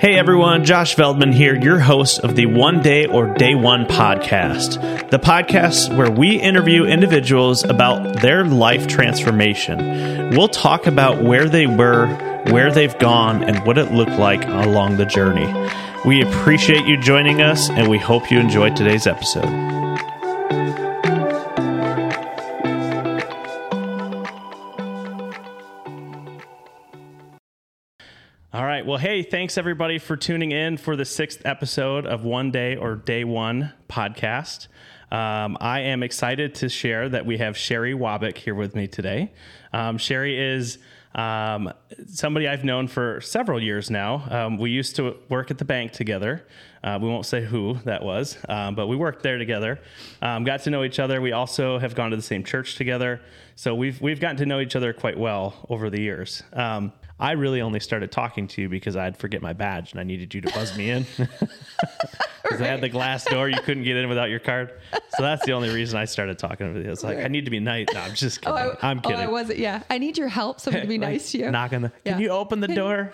Hey everyone, Josh Veldman here, your host of the One Day or Day One podcast, the podcast where we interview individuals about their life transformation. We'll talk about where they were, where they've gone, and what it looked like along the journey. We appreciate you joining us, and we hope you enjoyed today's episode. Well, hey, thanks everybody for tuning in for the sixth episode of One Day or Day One podcast. Um, I am excited to share that we have Sherri Wabick here with me today. Um, Sherri is um, somebody I've known for several years now. Um, we used to work at the bank together. Uh, we won't say who that was, um, but we worked there together. Um, got to know each other. We also have gone to the same church together, so we've we've gotten to know each other quite well over the years. Um, I really only started talking to you because I'd forget my badge and I needed you to buzz me in. Because I had the glass door, you couldn't get in without your card. So that's the only reason I started talking to you. It's like I need to be nice. No, I'm just kidding. Oh, I, I'm kidding. Oh, I wasn't. Yeah, I need your help, so I'm gonna be Like, nice to you. Knock on the. Can you open the door?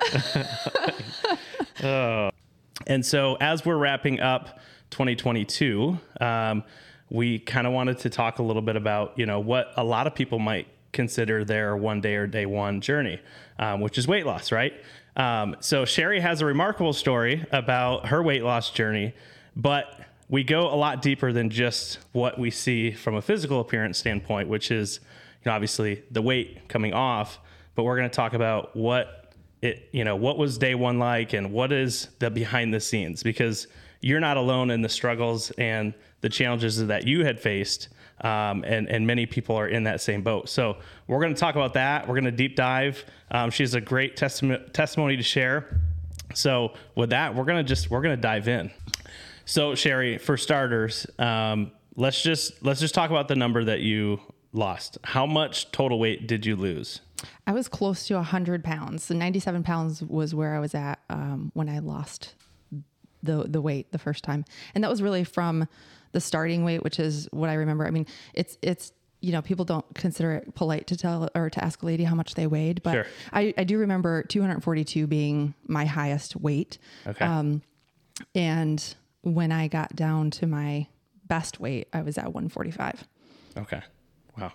oh. And so, as we're wrapping up 2022, um, we kind of wanted to talk a little bit about you know what a lot of people might consider their one day or day one journey, um, which is weight loss, right? Um, so Sherri has a remarkable story about her weight loss journey, but we go a lot deeper than just what we see from a physical appearance standpoint, which is you know obviously the weight coming off, but we're going to talk about what it you know what was day one like and what is the behind the scenes because you're not alone in the struggles and the challenges that you had faced um, and and many people are in that same boat. So we're going to talk about that. We're going to deep dive. Um, she has a great testimony to share. So with that we're going to just we're going to dive in. So Sherri for starters um, let's just let's just talk about the number that you lost. How much total weight did you lose? I was close to 100 pounds. The 97 pounds was where I was at um, when I lost the the weight the first time, and that was really from the starting weight, which is what I remember. I mean, it's it's you know people don't consider it polite to tell or to ask a lady how much they weighed, but Sure. I, I do remember 242 being my highest weight. okay Um, And when I got down to my best weight, I was at 145. Okay. Wow.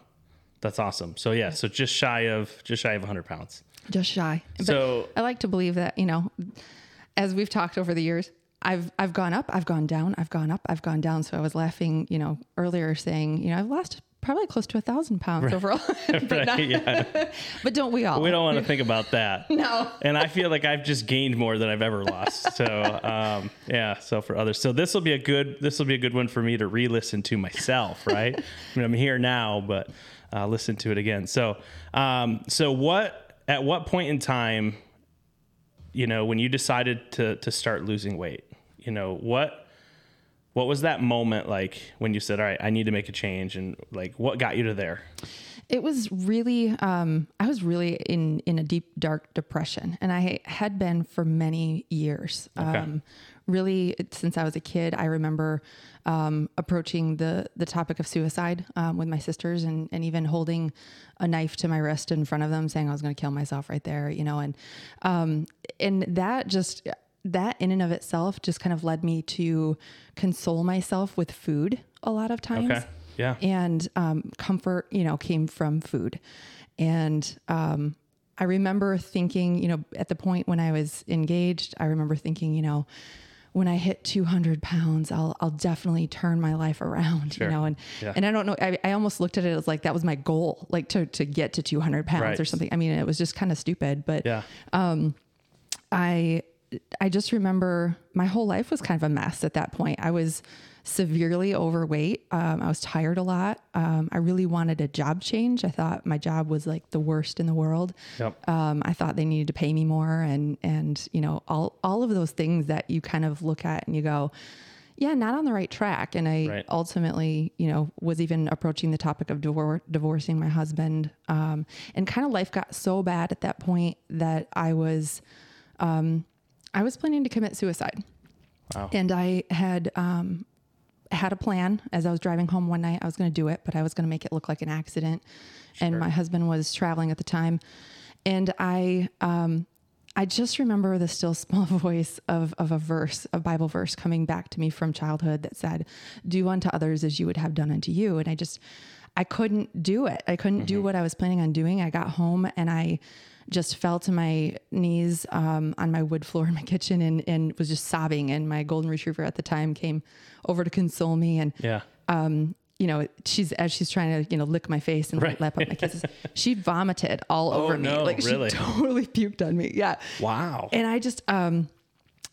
That's awesome. So yeah, so just shy of just shy of 100 pounds. just shy. But So- I like to believe that you know, as we've talked over the years, I've I've gone up, I've gone down, I've gone up, I've gone down. So I was laughing, you know, earlier saying, you know, I've lost probably close to a thousand pounds overall, but, not, yeah. but don't we all? We don't want to think about that. No. And I feel like I've just gained more than I've ever lost. So um, yeah. So for others, so this will be a good this will be a good one for me to re-listen to myself. Right. I mean, I'm here now, but uh, listen to it again. So um, so what at what point in time, you know, when you decided to to start losing weight, you know what what was that moment like when you said, "All right, I need to make a change," and like what got you to there? It was really, um, I was really in in a deep dark depression, and I had been for many years. Um, really, since I was a kid, I remember um, approaching the the topic of suicide um, with my sisters, and and even holding a knife to my wrist in front of them, saying I was going to kill myself right there, you know, and um, and that just that in and of itself just kind of led me to console myself with food a lot of times Okay. Yeah. and um, comfort you know came from food and um, i remember thinking you know at the point when i was engaged i remember thinking you know when i hit 200 pounds i'll, I'll definitely turn my life around Sure. you know and Yeah. and i don't know I, I almost looked at it as like that was my goal like to to get to 200 pounds Right. or something i mean it was just kind of stupid but Yeah. I I just remember my whole life was kind of a mess at that point. I was severely overweight. Um, I was tired a lot. Um, I really wanted a job change. I thought my job was like the worst in the world. Yep. Um, I thought they needed to pay me more, and and you know all all of those things that you kind of look at and you go, yeah, not on the right track. And I Right. ultimately, you know, was even approaching the topic of divor- divorcing my husband. Um, and kind of life got so bad at that point that I was, um, I was planning to commit suicide. Wow. And I had um, had a plan as I was driving home one night. I was going to do it, but I was going to make it look like an accident. And my husband was traveling at the time, and I um, I just remember the still small voice of, of a verse, a Bible verse coming back to me from childhood that said, Do unto others as you would have done unto you. And I just, I couldn't do it. I couldn't do what I was planning on doing. I got home and I just fell to my knees um, on my wood floor in my kitchen and, and was just sobbing. And my golden retriever at the time came over to console me. And Yeah. you know, she's as she's trying to, you know, lick my face and Right. lap up my kisses, she vomited all over me. no, like really? she totally puked on me. Yeah. Wow. And I just um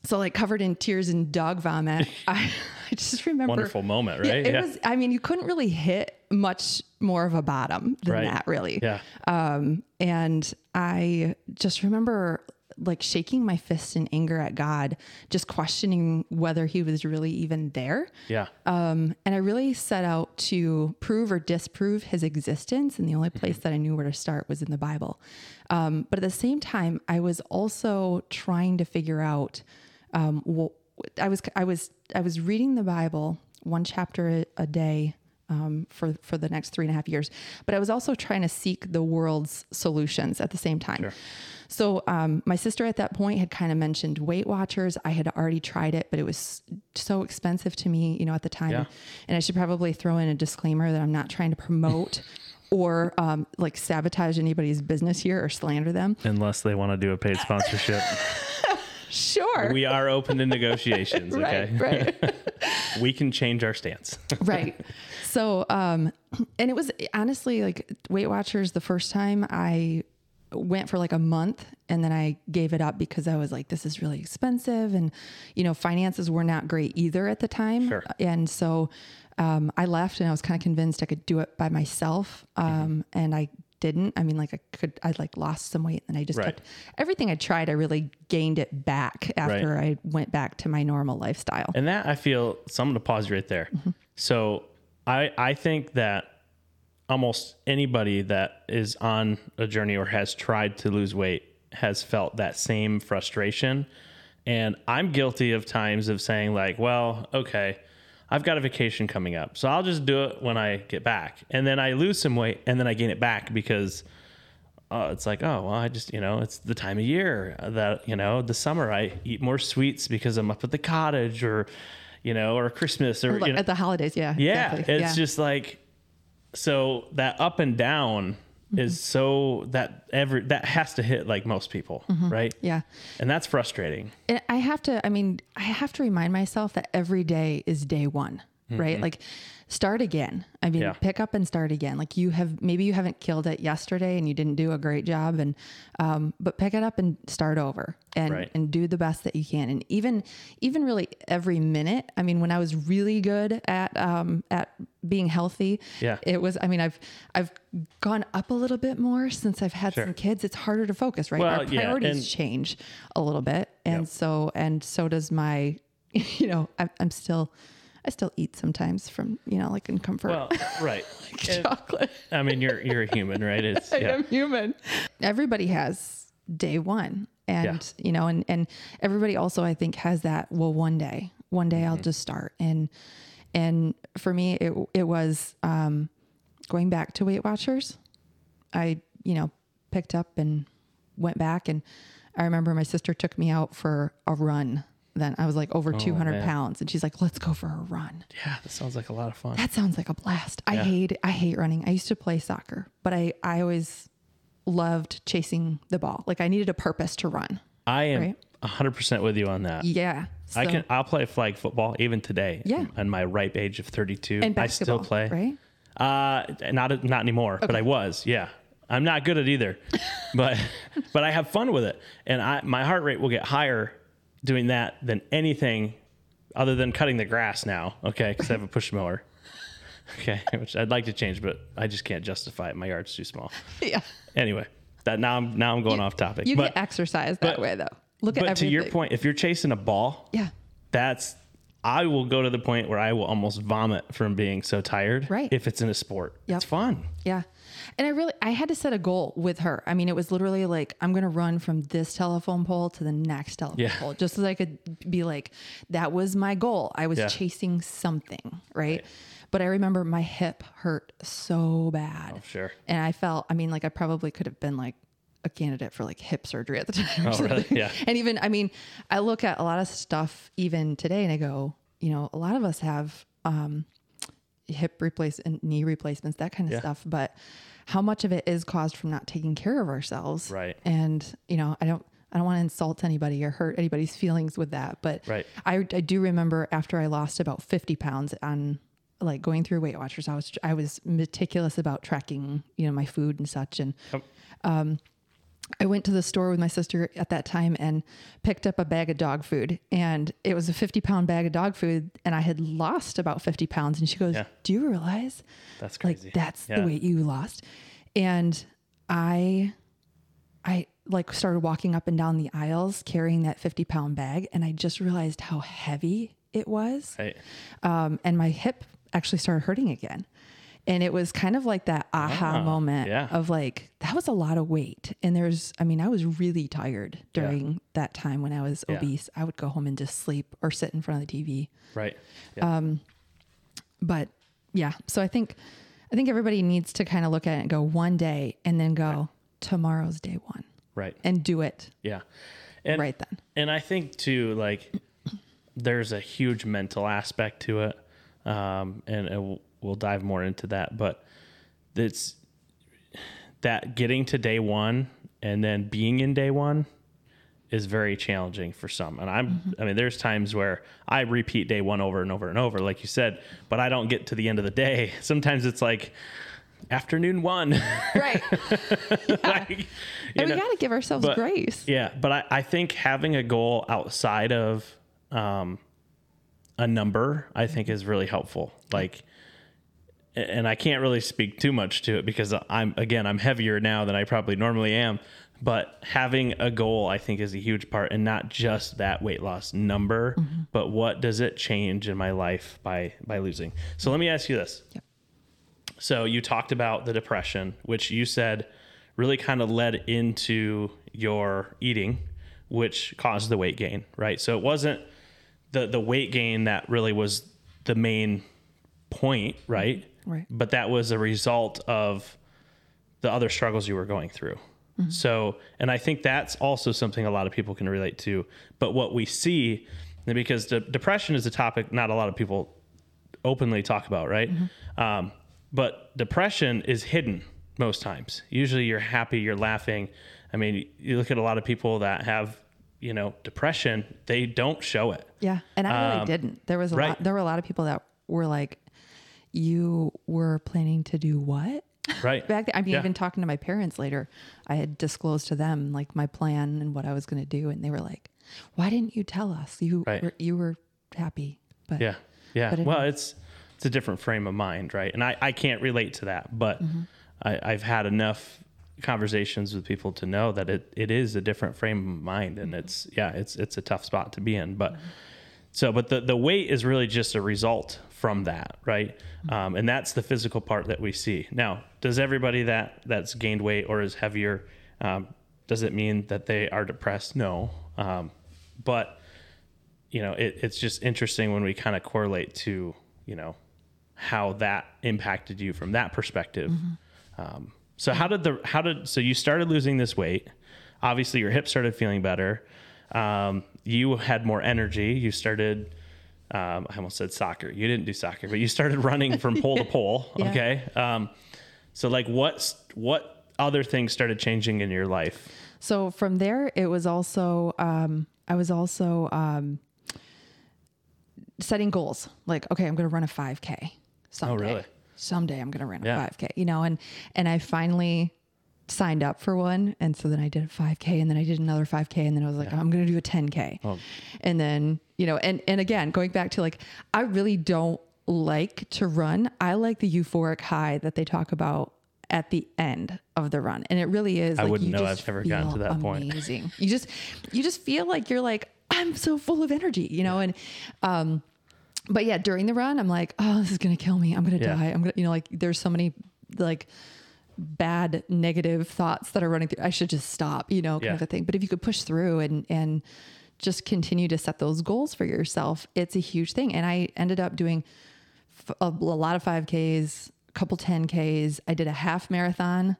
so like covered in tears and dog vomit. I, I just remember Wonderful moment, Yeah, right? it was I mean, you couldn't really hit much more of a bottom than Right. that really. Yeah. Um and I just remember like shaking my fist in anger at God, just questioning whether he was really even there. Yeah. Um, and I really set out to prove or disprove his existence. And the only place that I knew where to start was in the Bible. Um, but at the same time, I was also trying to figure out. Um, wh- I was I was I was reading the Bible one chapter a day um, for for the next three and a half years, but I was also trying to seek the world's solutions at the same time. So um, my sister at that point had kind of mentioned Weight Watchers. I had already tried it, but it was so expensive to me, you know, at the time. Yeah. And I should probably throw in a disclaimer that I'm not trying to promote or um, like sabotage anybody's business here or slander them. Unless they want to do a paid sponsorship. Sure. we are open to negotiations. Okay. right, right. we can change our stance. right. So, um, and it was honestly like Weight Watchers the first time I went for like a month and then I gave it up because I was like, this is really expensive. And, you know, finances were not great either at the time. Sure. And so, um, I left and I was kind of convinced I could do it by myself. Um, and I didn't. I mean, like I could, I like lost some weight and I just Right. kept everything I tried. I really gained it back after I went back to my normal lifestyle. And that I feel, so I'm going to pause you right there. Mm-hmm. So I, I think that almost anybody that is on a journey or has tried to lose weight has felt that same frustration. And I'm guilty of times of saying, like, well, okay, I've got a vacation coming up. So I'll just do it when I get back. And then I lose some weight and then I gain it back because uh, it's like, oh, well, I just, you know, it's the time of year that, you know, the summer I eat more sweets because I'm up at the cottage or, you know, or Christmas or, you know, At the holidays, yeah. yeah, exactly. it's yeah. just like so that up and down Mm-hmm. is so that every that has to hit like most people, right? Mm-hmm. yeah. And that's frustrating. And I have to, I mean, I have to remind myself that every day is day one, right? Like start again. I mean. Yeah. pick up and start again. Like you have, maybe you haven't killed it yesterday and you didn't do a great job and, um, but pick it up and start over and, Right. and do the best that you can. And even, even really every minute, I mean, when I was really good at, um, at being healthy, Yeah. it was, I mean, I've, I've gone up a little bit more since I've had some kids. It's harder to focus, right? Well, Our yeah, priorities and- change a little bit and so and so does my you know I'm, I'm still i still eat sometimes from you know like in comfort Well, right. And, chocolate I mean, you're you're a human, right? It's i yeah. am human everybody has day one and you know and and everybody also i think has that well one day one day i'll Mm-hmm. just start and and for me it it was um going back to weight watchers I, you know, picked up and went back. And I remember my sister took me out for a run. Then I was like over 200 Oh, man. pounds, and she's like, "Let's go for a run." Yeah, that sounds like a lot of fun. That sounds like a blast. I hate I hate running. I used to play soccer, but I I always loved chasing the ball. Like I needed a purpose to run. I am right. hundred percent with you on that. Yeah. I can I'll play flag football even today. Yeah. In my ripe age of thirty two. and I still play. right? Uh, not not anymore, but I was. Yeah, I'm not good at either, but but I have fun with it, and I my heart rate will get higher doing that than anything other than cutting the grass now. Okay, because I have a push mower. Okay, which I'd like to change, but I just can't justify it. My yard's too small. Yeah. Anyway, that now I'm now I'm going off topic. You but can exercise that but- way though. Look at but to your point, if you're chasing a ball, Yeah. that's I will go to the point where I will almost vomit from being so tired. Right. If it's in a sport, Yep. it's fun. Yeah. And I really I had to set a goal with her. I mean, it was literally like I'm going to run from this telephone pole to the next telephone Yeah. pole just so I could be like that was my goal. I was Yeah. chasing something, right? But I remember my hip hurt so bad. Sure. And I felt, I mean, like I probably could have been like a candidate for like hip surgery at the time. Oh, really? Yeah. And even, I mean, I look at a lot of stuff even today and I go, you know, a lot of us have um, hip replace and knee replacements, that kind of Yeah. stuff. But how much of it is caused from not taking care of ourselves? Right. And, you know, I don't, I don't want to insult anybody or hurt anybody's feelings with that. But Right. I, I do remember after I lost about 50 pounds on like going through Weight Watchers, I was, I was meticulous about tracking, you know, my food and such. And, Yep. Um, I went to the store with my sister at that time and picked up a bag of dog food. And it was a 50 pound bag of dog food. And I had lost about 50 pounds. And she goes, Yeah. Do you realize That's crazy. like that's Yeah. the weight you lost? And I, I like started walking up and down the aisles carrying that 50 pound bag. And I just realized how heavy it was Right. um, and my hip actually started hurting again. And it was kind of like that aha Ah, moment yeah. of like, that was a lot of weight. And there's, I mean, I was really tired during that time when I was Yeah. obese. I would go home and just sleep or sit in front of the TV. Right. Yeah. But yeah, so I think, I think everybody needs to kind of look at it and go one day and then go, tomorrow's day one right. and do it Yeah. And, right then. And I think too, like, there's a huge mental aspect to it, um, and, and we'll, dive more into that. But it's that getting to day one and then being in day one is very challenging for some. And I'm, I mean, there's times where I repeat day one over and over and over, like you said, but I don't get to the end of the day. Sometimes it's like afternoon one. Right. like, and know. we got to give ourselves but- grace. Yeah, but I, I think having a goal outside of um, a number, I think, is really helpful. Like, and I can't really speak too much to it because I'm again I'm heavier now than I probably normally am. But having a goal, I think, is a huge part, and not just that weight loss number, mm-hmm. but what does it change in my life by by losing? So let me ask you this: Yep. so you talked about the depression, which you said really kind of led into your eating, which caused the weight gain, right? So it wasn't the the weight gain that really was the main point, right? Right. But that was a result of the other struggles you were going through. So, and I think that's also something a lot of people can relate to. But what we see, because de- depression is a topic not a lot of people openly talk about, right? Um, but depression is hidden most times. Usually you're happy, you're laughing. I mean, you look at a lot of people that have, you know, depression, they don't show it. Yeah, and I really didn't. There was a Um, right. lot. There were a lot of people that were like, "You were planning to do what?" Right. Back then, I mean, Yeah. even talking to my parents later, I had disclosed to them like my plan and what I was going to do, and they were like, "Why didn't you tell us? You Right. were, you were happy." But Yeah. Yeah. But it- well, it's it's a different frame of mind, right? And I, I can't relate to that, but Mm-hmm. I, I've had enough conversations with people to know that it, it is a different frame of mind and it's yeah, it's it's a tough spot to be in. But so but the, the weight is really just a result from that, right? Um, and that's the physical part that we see. Now, does everybody that that's gained weight or is heavier, um, does it mean that they are depressed? No. Um, but you know, it, it's just interesting when we kind of correlate to, you know, how that impacted you from that perspective. Um, so how did the, how did, so you started losing this weight, obviously your hips started feeling better. Um, you had more energy. You started, um, I almost said soccer. You didn't do soccer, but you started running from pole to pole. Yeah. Okay. Um, so like what's, what other things started changing in your life? So from there, it was also um, I was also um, setting goals. Like, okay, I'm going to run a 5K. Someday. Oh, really? Someday I'm going to run a 5K. You know, and and I finally signed up for one, and so then I did a 5K, and then I did another 5K, and then I was like, I'm going to do a 10K. Oh. And then you know, and and again, going back to like, I really don't like to run. I like the euphoric high that they talk about at the end of the run, and it really is. I like, wouldn't you know. I've never gotten to that point. Amazing. You just you just feel like you're like I'm so full of energy, you know, and um but yeah, during the run, I'm like, oh, this is gonna kill me. I'm gonna Yeah. die. I'm gonna, you know, like there's so many like bad negative thoughts that are running through. I should just stop, you know, kind Yeah. of a thing. But if you could push through and and just continue to set those goals for yourself, it's a huge thing. And I ended up doing a lot of 5Ks, a couple 10Ks. I did a half marathon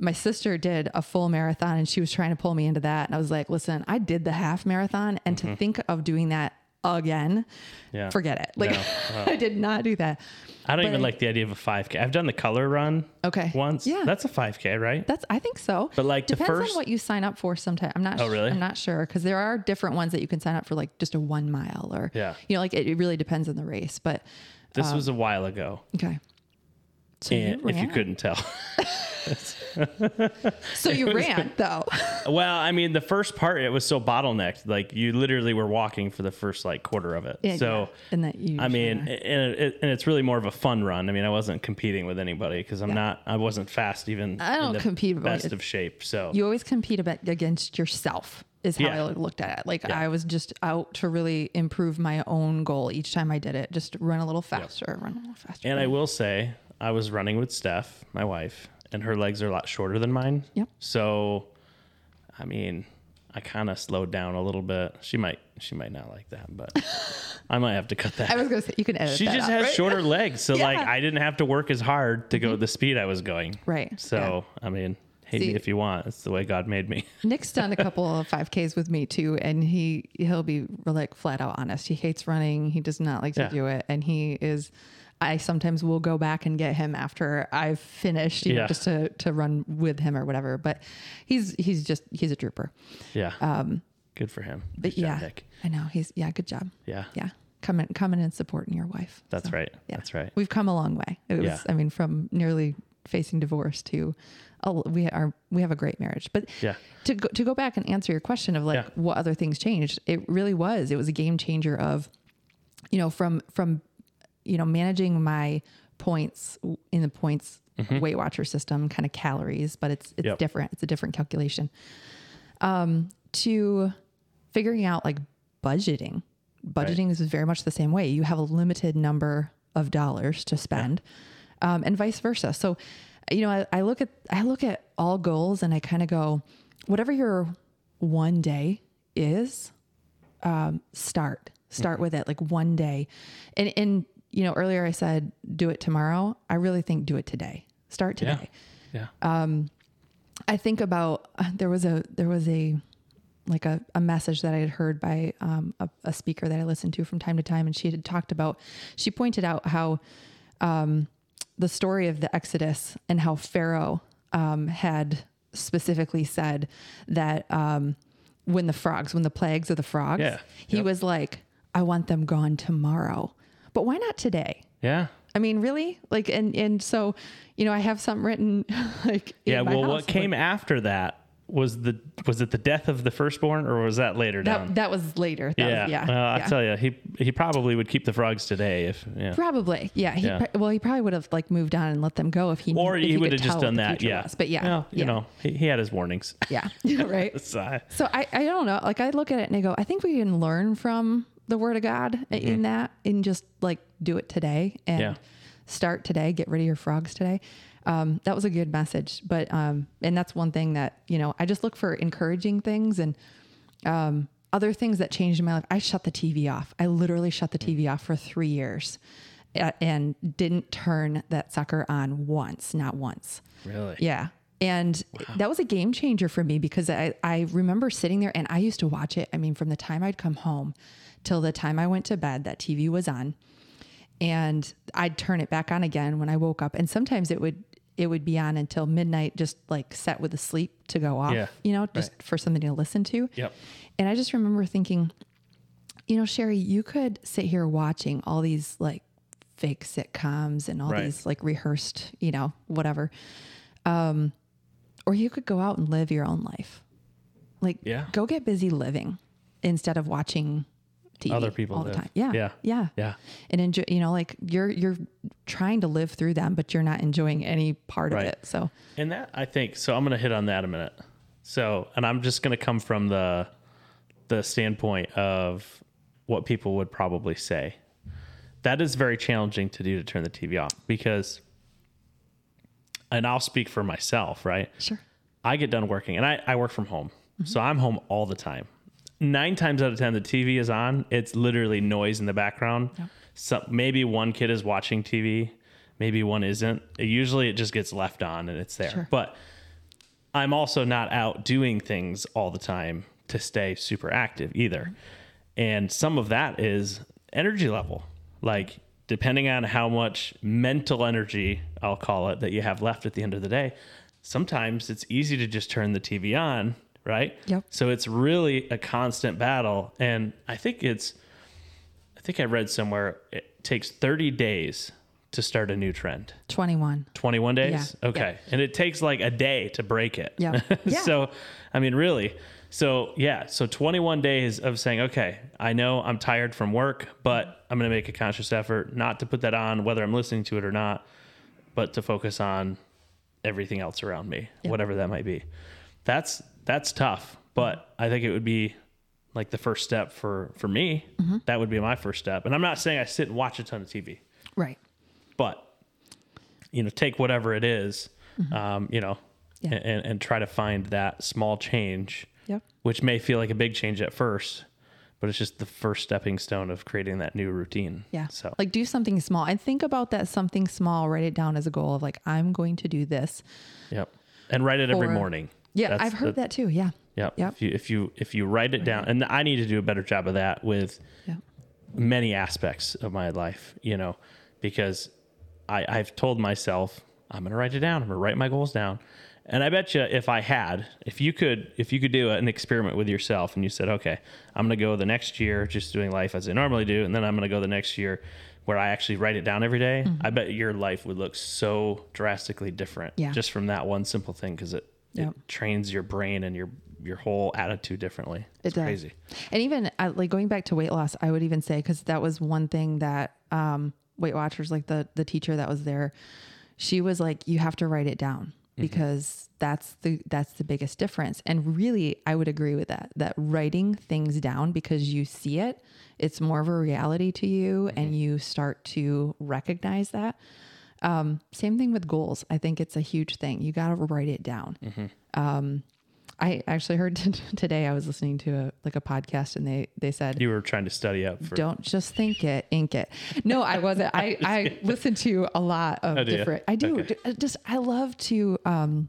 my sister did a full marathon and she was trying to pull me into that. And I was like, listen, I did the half marathon and to mm-hmm. think of doing that again. Yeah. forget it. Like No. I did not do that. I don't But even like the idea of a 5K. I've done the color run Okay. once. Yeah. That's a 5K, right? That's I think so. But, like, the depends first- on what you sign up for. Sometimes I'm not. Oh, really? I'm not sure because there are different ones that you can sign up for, like just a one mile or Yeah. You know, like it, it really depends on the race. But This um, was a while ago. okay. So you if you couldn't tell. so you ran though. well, I mean, the first part, it was so bottlenecked. Like you literally were walking for the first like quarter of it. Yeah, so, and that you. I mean, yeah. and, it, and it's really more of a fun run. I mean, I wasn't competing with anybody because I'm not, I wasn't fast even I don't in the compete with best it. of shape. So, you always compete against yourself is how Yeah. I looked at it. Like Yeah. I was just out to really improve my own goal each time I did it. Just run a little faster, run a little faster. and I will say, I was running with Steph, my wife, and her legs are a lot shorter than mine. Yep. So, I mean, I kind of slowed down a little bit. She might, she might not like that, but I might have to cut that. I was gonna say you can edit. she just out, has right? shorter legs, so like Yeah. Mm-hmm. I didn't have to work as hard to go the speed I was going. Right, So I mean, hate See- me if you want. It's the way God made me. Nick's done a couple of 5Ks with me too, and he he'll be like flat out honest. He hates running. He does not like to Yeah. do it, and he is. I sometimes will go back and get him after I've finished, you know, just to to run with him or whatever. But he's he's just he's a trooper. Yeah. Um. Good for him. But Good job, yeah, Nick. I know he's yeah, good job. Yeah. Yeah, coming coming and supporting your wife. That's So, right. yeah. That's right. We've come a long way. It was, Yeah. I mean, from nearly facing divorce to, a, we are we have a great marriage. But Yeah. to go, to go back and answer your question of like Yeah. what other things changed, it really was. It was a game changer of, you know, from from, you know, managing my points in the points Weight Watcher system, kind of calories, but it's it's Mm-hmm. Yep. different. It's a different calculation. Um, to figuring out like budgeting. Budgeting is very much the same way. You have a limited number of dollars to spend, um, and vice versa. So, you know, I, I look at I look at all goals and I kind of go, whatever your one day is, um, start start with it like one day, and and you know earlier I said do it tomorrow. I really think do it today. Start today. Yeah. Yeah. I think about uh, there was a there was a like a, a message that I had heard by um, a, a speaker that I listened to from time to time, and she had talked about. She pointed out how um, the story of the Exodus and how Pharaoh um, had specifically said that um, when the frogs, when the plagues of the frogs, Yeah. he Yep. was like, "I want them gone tomorrow," but why not today? yeah. I mean, really? Like, and and so, you know, I have something written like. Yeah. Well, house, what like, came after that was the was it the death of the firstborn or was that later down? That, that was later. That yeah. Was, yeah. Well, I yeah. tell you, he he probably would keep the frogs today if yeah. Probably. Yeah. He, Yeah. Well, he probably would have like moved on and let them go if he Or if he could would have just done that. Yeah. was. But yeah. Well, you yeah, know, he, he had his warnings. Yeah. right. So I, I don't know. Like I look at it and I go, I think we can learn from the word of God in that and just like do it today and Mm-hmm. Yeah. start today, get rid of your frogs today. Um, that was a good message. But, um, and that's one thing that, you know, I just look for encouraging things and, um, other things that changed in my life. I shut the TV off. I literally shut the TV off for three years and didn't turn that sucker on once, not once. really. Yeah. And that was a game changer for me because I, I remember sitting there and I used to watch it. I mean, from the time I'd come home till the time I went to bed, that TV was on. And I'd turn it back on again when I woke up. And sometimes it would it would be on until midnight, just like set with the sleep to go off, Yeah. you know, just for something to listen to. Yep. And I just remember thinking, you know, Sherri, you could sit here watching all these like fake sitcoms and all Right. these like rehearsed, you know, whatever. Um, or you could go out and live your own life. Like, Yeah. go get busy living instead of watching TV Other people all the time. Yeah. Yeah. Yeah. Yeah. And enjoy, you know, like you're, you're trying to live through them, but you're not enjoying any part Right. of it. So, And that I think so. I'm going to hit on that a minute. So, and I'm just going to come from the the standpoint of what people would probably say. That is very challenging to do to turn the TV off because, and I'll speak for myself, right? sure. I get done working and I, I work from home. Mm-hmm. So I'm home all the time. Nine times out of 10, the TV is on. It's literally noise in the background. So maybe one kid is watching TV, maybe one isn't. Usually it just gets left on and it's there. Sure. But I'm also not out doing things all the time to stay super active either. And some of that is energy level. Like, depending on how much mental energy, I'll call it, that you have left at the end of the day, sometimes it's easy to just turn the TV on, right? Yep. So it's really a constant battle. And I think it's, I think I read somewhere it takes 30 days to start a new trend. 21. 21 days? Yeah. Okay. And it takes like a day to break it. Yeah. Yeah. so, I mean, really. So, yeah. So 21 days of saying, okay, I know I'm tired from work, but I'm going to make a conscious effort not to put that on, whether I'm listening to it or not, but to focus on everything else around me, Yeah. whatever that might be. That's, that's tough, but I think it would be like the first step for, for me. Mm-hmm. That would be my first step. And I'm not saying I sit and watch a ton of TV Right. but you know take whatever it is, um, you know Mm-hmm. Yeah. and, and try to find that small change Yep. which may feel like a big change at first but it's just the first stepping stone of creating that new routine Yeah. so like do something small and think about that something small, write it down as a goal of like, I'm going to do this. yep and write it every morning Yeah. That's I've heard the- that too. Yeah. Yeah. Yep. If you if you if you write it down, and I need to do a better job of that with Yeah. many aspects of my life, you know, because I, I've told myself I'm going to write it down. I'm going to write my goals down. And I bet you if I had, if you could, if you could do an experiment with yourself and you said, okay, I'm going to go the next year just doing life as I normally do. And then I'm going to go the next year where I actually write it down every day, mm-hmm. I bet your life would look so drastically different Yeah. just from that one simple thing. Cause it, It trains your brain and your, your whole attitude differently. It's does. crazy. And even uh, like going back to weight loss, I would even say because that was one thing that um, Weight Watchers, like the the teacher that was there, she was like, you have to write it down because that's the that's the biggest difference. And really, I would agree with that. That writing things down because you see it, it's more of a reality to you, and you start to recognize that. Um, same thing with goals. I think it's a huge thing. You got to write it down. Um, I actually heard today. I was listening to a like a podcast, and they they said, You were trying to study up for, "Don't just think it, ink it." No, I wasn't. I I listen to a lot of Oh, different. I do. Okay. I Just I love to um,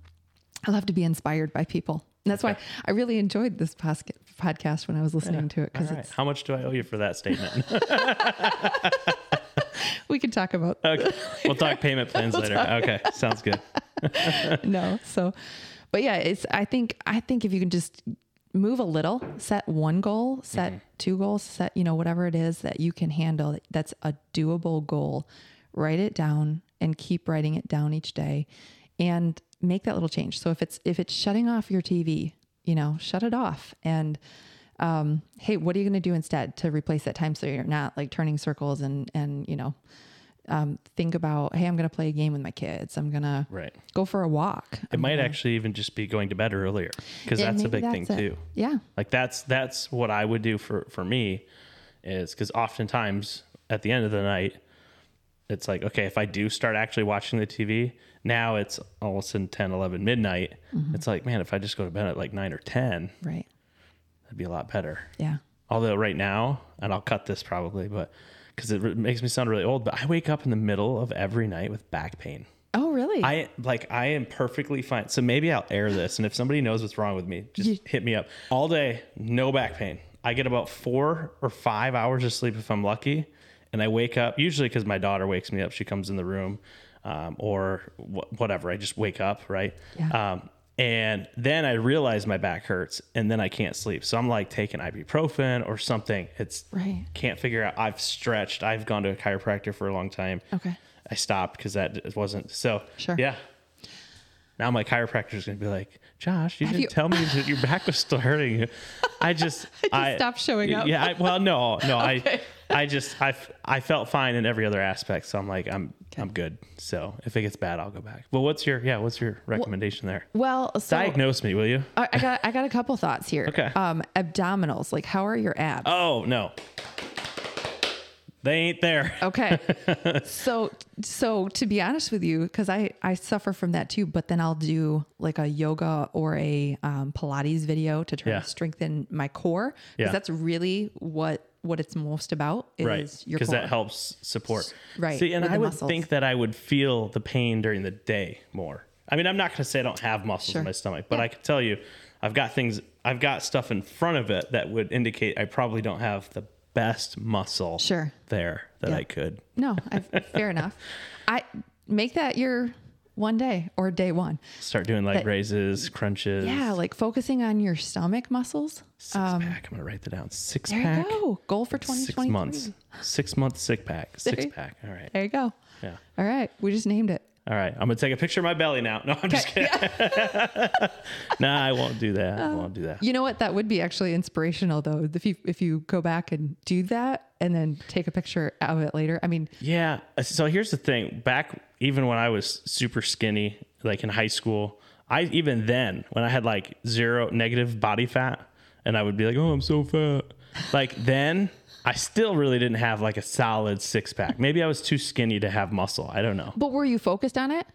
I love to be inspired by people. And that's why I really enjoyed this pos- podcast when I was listening to it because right. How much do I owe you for that statement? we can talk about okay. We'll talk payment plans later. Okay. Sounds good. no. So, but yeah, it's, I think, I think if you can just move a little, set one goal, set mm-hmm. two goals, set, you know, whatever it is that you can handle, that's a doable goal, write it down and keep writing it down each day and make that little change. So if it's, if it's shutting off your TV, you know, shut it off and, um, hey, what are you going to do instead to replace that time so you're not like turning circles and and you know, um, think about hey, I'm going to play a game with my kids. I'm going to Right. go for a walk. It might actually even just be going to bed earlier because that's a big thing it. too. Yeah, Like that's that's what I would do for for me is because oftentimes at the end of the night it's like okay if I do start actually watching the TV now it's all of a sudden 10 11 midnight Mm-hmm. it's like man if I just go to bed at like 9 or 10 right. That'd be a lot better Yeah. Although right now, and I'll cut this probably, but because it makes me sound really old, but I wake up in the middle of every night with back pain. Oh, really? I like I am perfectly fine. So maybe I'll air this, and if somebody knows what's wrong with me, just You- hit me up. All day, no back pain. I get about four or five hours of sleep if I'm lucky, and I wake up usually because my daughter wakes me up. She comes in the room, um, or wh- whatever. I just wake up, right? Yeah. Um, and then I realize my back hurts, and then I can't sleep. So I'm like taking ibuprofen or something. It's Right. Can't figure out. I've stretched. I've gone to a chiropractor for a long time. Okay. I stopped because that wasn't so. Sure. Yeah. Now my chiropractor is going to be like, Josh, you didn't you- tell me that your back was still hurting you. I just, I stopped showing up. Yeah. I, well, no, no. Okay. I, I just, I, I felt fine in every other aspect. So I'm like, I'm, I'm good. So if it gets bad, I'll go back. Well, what's your, yeah, what's your recommendation there? well, so Diagnose me, will you? I I got I got a couple thoughts here. Okay. Um, abdominals. Like, how are your abs? Oh no, they ain't there. Okay. so so to be honest with you, because I I suffer from that too, but then I'll do like a yoga or a um, Pilates video to try Yeah. to strengthen my core. Because Yeah. that's really what what it's most about is right your because that helps support Right, see and i would muscles. think that i would feel the pain during the day more I mean, I'm not going to say I don't have muscles Sure. in my stomach, but Yeah. I can tell you, I've got things, I've got stuff in front of it that would indicate I probably don't have the best muscle Sure. there that Yeah. I could. No, I, fair enough. I make that your one day or day one. Start doing like That- raises, crunches. Yeah, like focusing on your stomach muscles. Six pack. Um, I'm gonna write that down. Six There pack. you go. Goal for Six months. Six month six pack. Six pack. All right. There you go. Yeah. All right. We just named it. All right. I'm gonna take a picture of my belly now. No, I'm just kidding. nah, I won't do that. I won't do that. You know what? That would be actually inspirational though. If you if you go back and do that and then take a picture of it later. I mean, Yeah. Uh, so here's the thing. Back even when I was super skinny, like in high school, I even then when I had like zero negative body fat, and I would be like, "Oh, I'm so fat," like then I still really didn't have like a solid six pack. Maybe I was too skinny to have muscle. I don't know. but were you focused on it?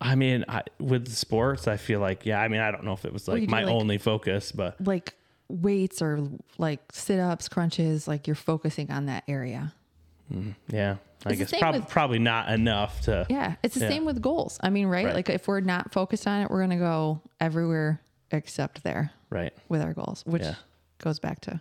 I mean, I, with sports, I feel like yeah. I mean, I don't know if it was like do, my like- only focus, but Like weights or like sit ups, crunches, like you're focusing on that area. Mm, yeah, I the guess prob- with- probably not enough to. Yeah. It's the Yeah. same with goals. I mean, right? Right. Like if we're not focused on it, we're gonna go everywhere except there Right. with our goals, which Yeah. goes back to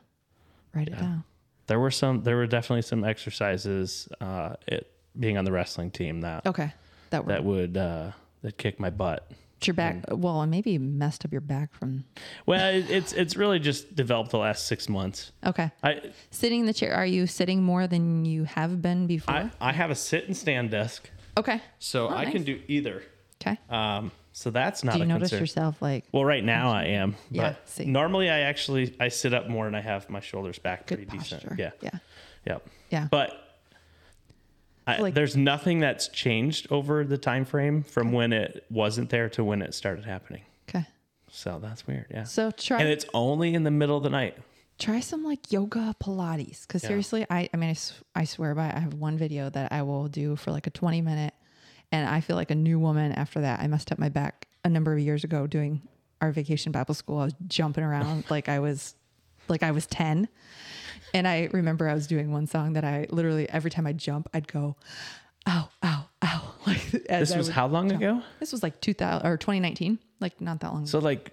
write it down. There were some. There were definitely some exercises. Uh, it being on the wrestling team that Okay. That that would uh, that kick my butt. your back well, and maybe messed up your back from Well, it, it's it's really just developed the last six months. Okay. I Sitting in the chair, are you sitting more than you have been before? I, I have a sit and stand desk, okay. so Oh, I can do either. Okay. Um, so that's not Do you notice concern. yourself like Well, right now I am. Yeah, see. normally I actually I sit up more and I have my shoulders back good pretty posture? decent. Yeah. Yeah. Yep. Yeah. But I, Like- there's nothing that's changed over the time frame from when it wasn't there to when it started happening. Okay. So that's weird. Yeah. So try and it's only in the middle of the night. try some like yoga Pilates because Yeah. seriously, I I mean I swear by I have one video that I will do for like a 20 minute, and I feel like a new woman after that. I messed up my back a number of years ago doing our vacation Bible school. I was jumping around like I was like I was 10. And I remember I was doing one song that I literally every time I jump, I'd go, ow, ow, ow. Like This I was how long jump. ago? This was like 2000 or 2019, like not that long. ago. So like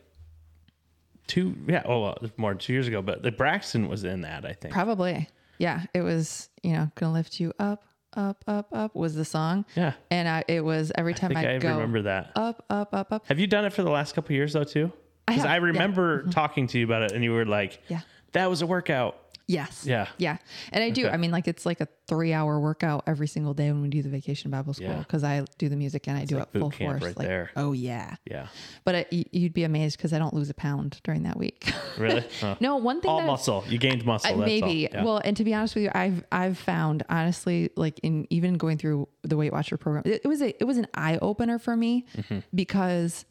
two yeah, oh well, more than two years ago, but the Braxton was in that, I think. Probably. Yeah. It was, you know, gonna lift you up, up, up, up was the song. Yeah. And I, it was every I time think I I go remember that. up, up, up, up. Have you done it for the last couple of years though too? I Because have, I, yeah. Mm-hmm. remember talking to you about it and you were like, Yeah. that was a workout. Yes. Yeah. Yeah. And I do. Okay. I mean, like it's like a three hour workout every single day when we do the vacation Bible school Yeah. because I do the music and I do like it full force. right like, there. Oh yeah. Yeah. But I, you'd be amazed because I don't lose a pound during that week. Really? Huh. no, one thing All muscle. You gained muscle. I- maybe. Yeah. Well, and to be honest with you, I've I've found honestly, like in even going through the Weight Watcher program, it, it was a it was an eye opener for me Mm-hmm. because